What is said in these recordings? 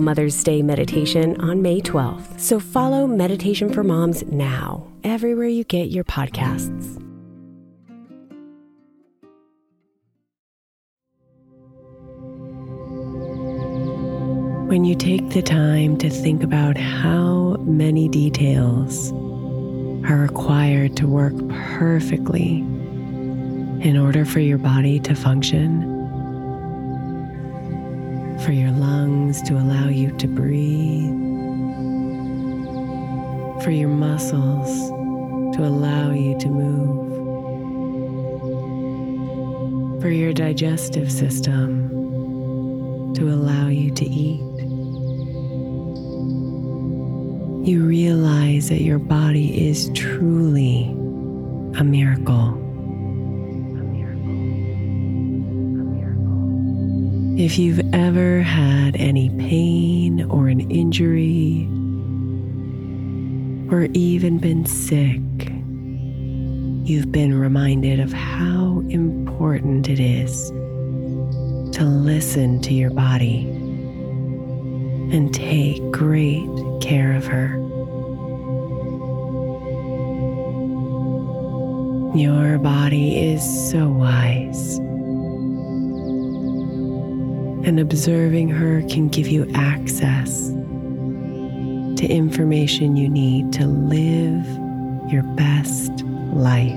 Mother's Day meditation on May 12th. So follow Meditation for Moms now, everywhere you get your podcasts. When you take the time to think about how many details are required to work perfectly in order for your body to function, for your lungs to allow you to breathe, for your muscles to allow you to move, for your digestive system to allow you to eat. You realize that your body is truly a miracle. If you've ever had any pain or an injury, or even been sick, you've been reminded of how important it is to listen to your body and take great care of her. Your body is so wise, and observing her can give you access to information you need to live your best life.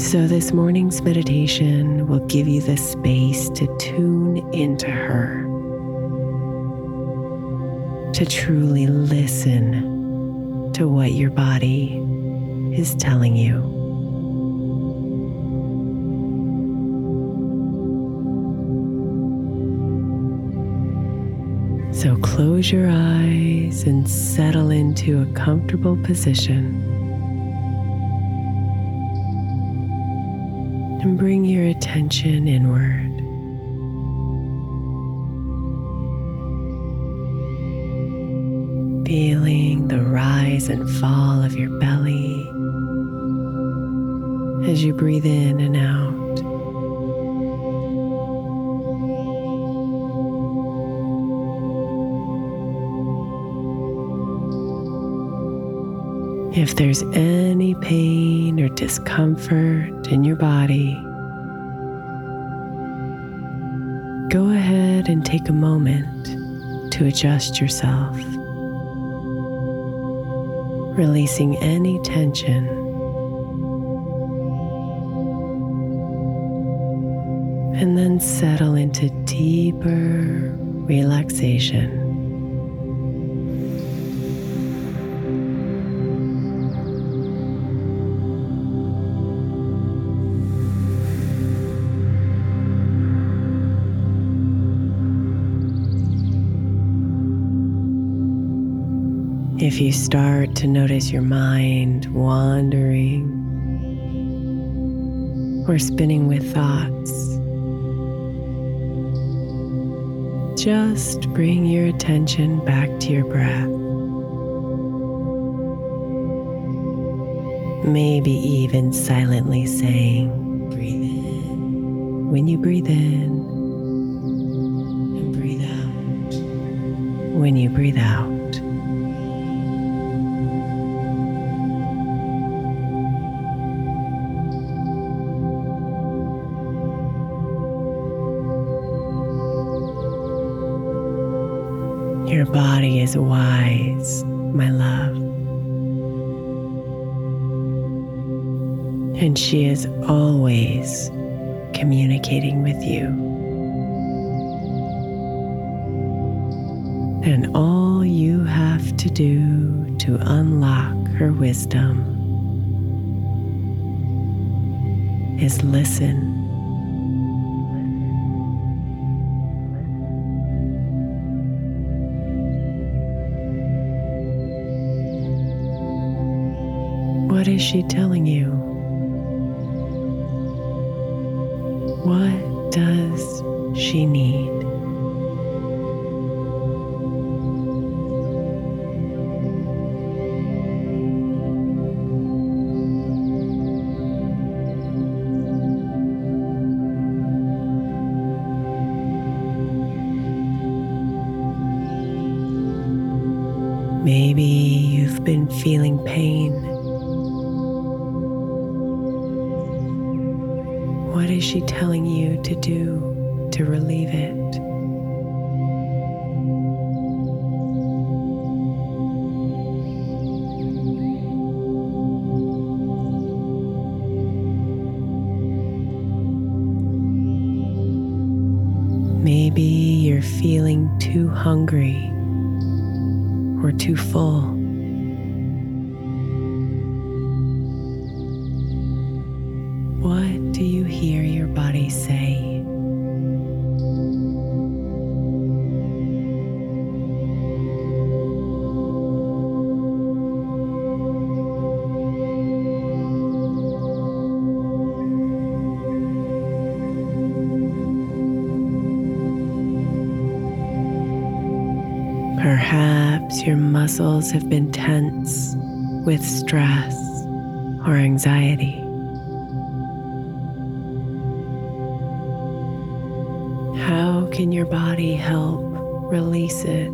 So, this morning's meditation will give you the space to tune into her, to truly listen to what your body is telling you. So, close your eyes and settle into a comfortable position. and bring your attention inward. Feeling the rise and fall of your belly as you breathe in and out. If there's any pain or discomfort in your body, go ahead and take a moment to adjust yourself, releasing any tension. And then settle into deeper relaxation. If you start to notice your mind wandering or spinning with thoughts, Just bring your attention back to your breath. Maybe even silently saying, breathe in. When you breathe in, and breathe out. When you breathe out. Your body is wise, my love. And she is always communicating with you. And all you have to do to unlock her wisdom is listen. Is she telling you? What does she need? She telling you to do to relieve it? Maybe you're feeling too hungry or too full. Hear your body say? Perhaps your muscles have been tense with stress or anxiety. Can your body help release it?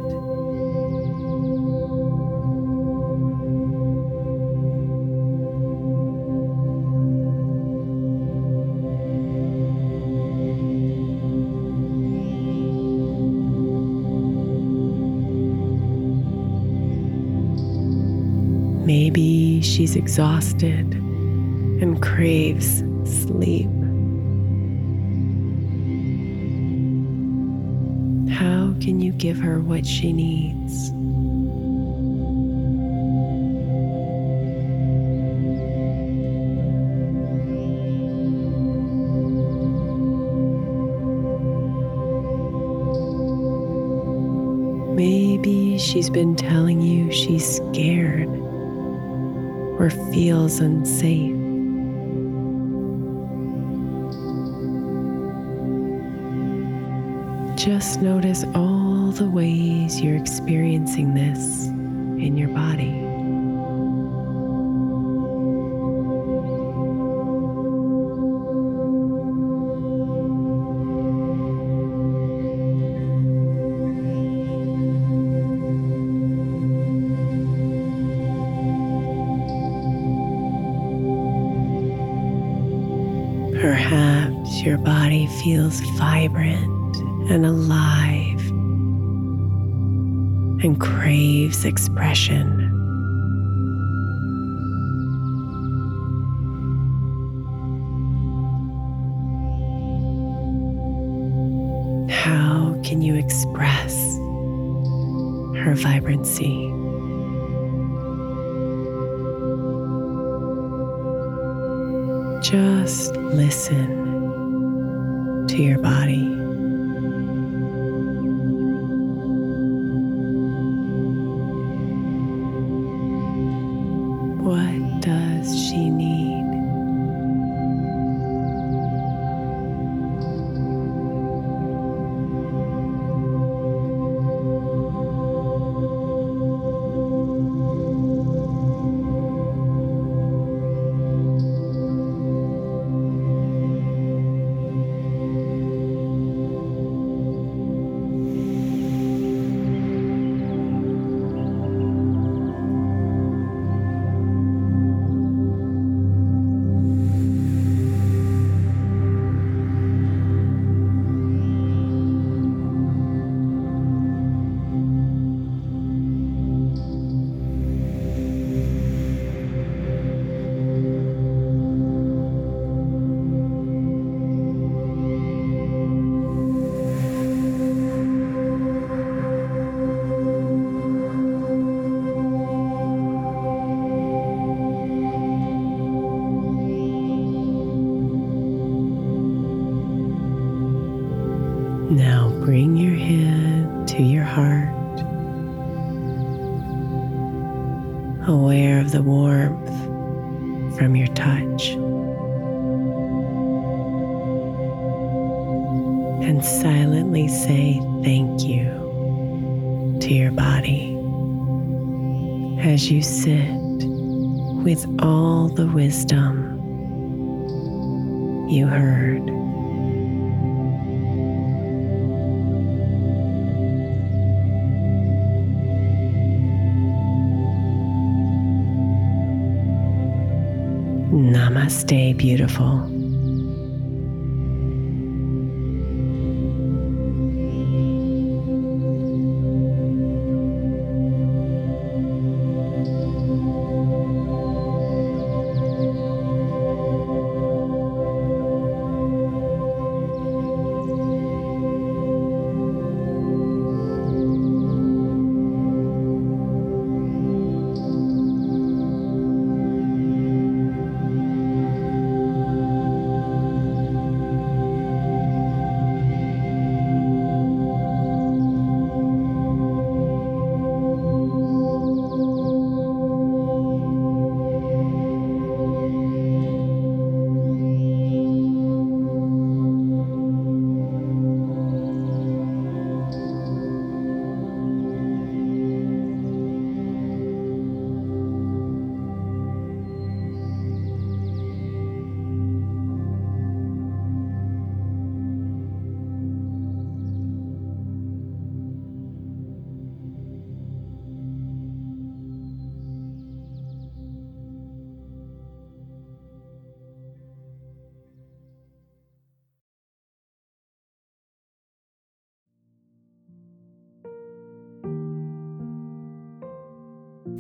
Maybe she's exhausted and craves sleep. Can you give her what she needs? Maybe she's been telling you she's scared or feels unsafe. Just notice all the ways you're experiencing this in your body. Perhaps your body feels vibrant and alive and craves expression. How can you express her vibrancy? Just listen to your body. What does she need? The warmth from your touch. And silently say thank you to your body as you sit with all the wisdom you heard. Namaste, beautiful.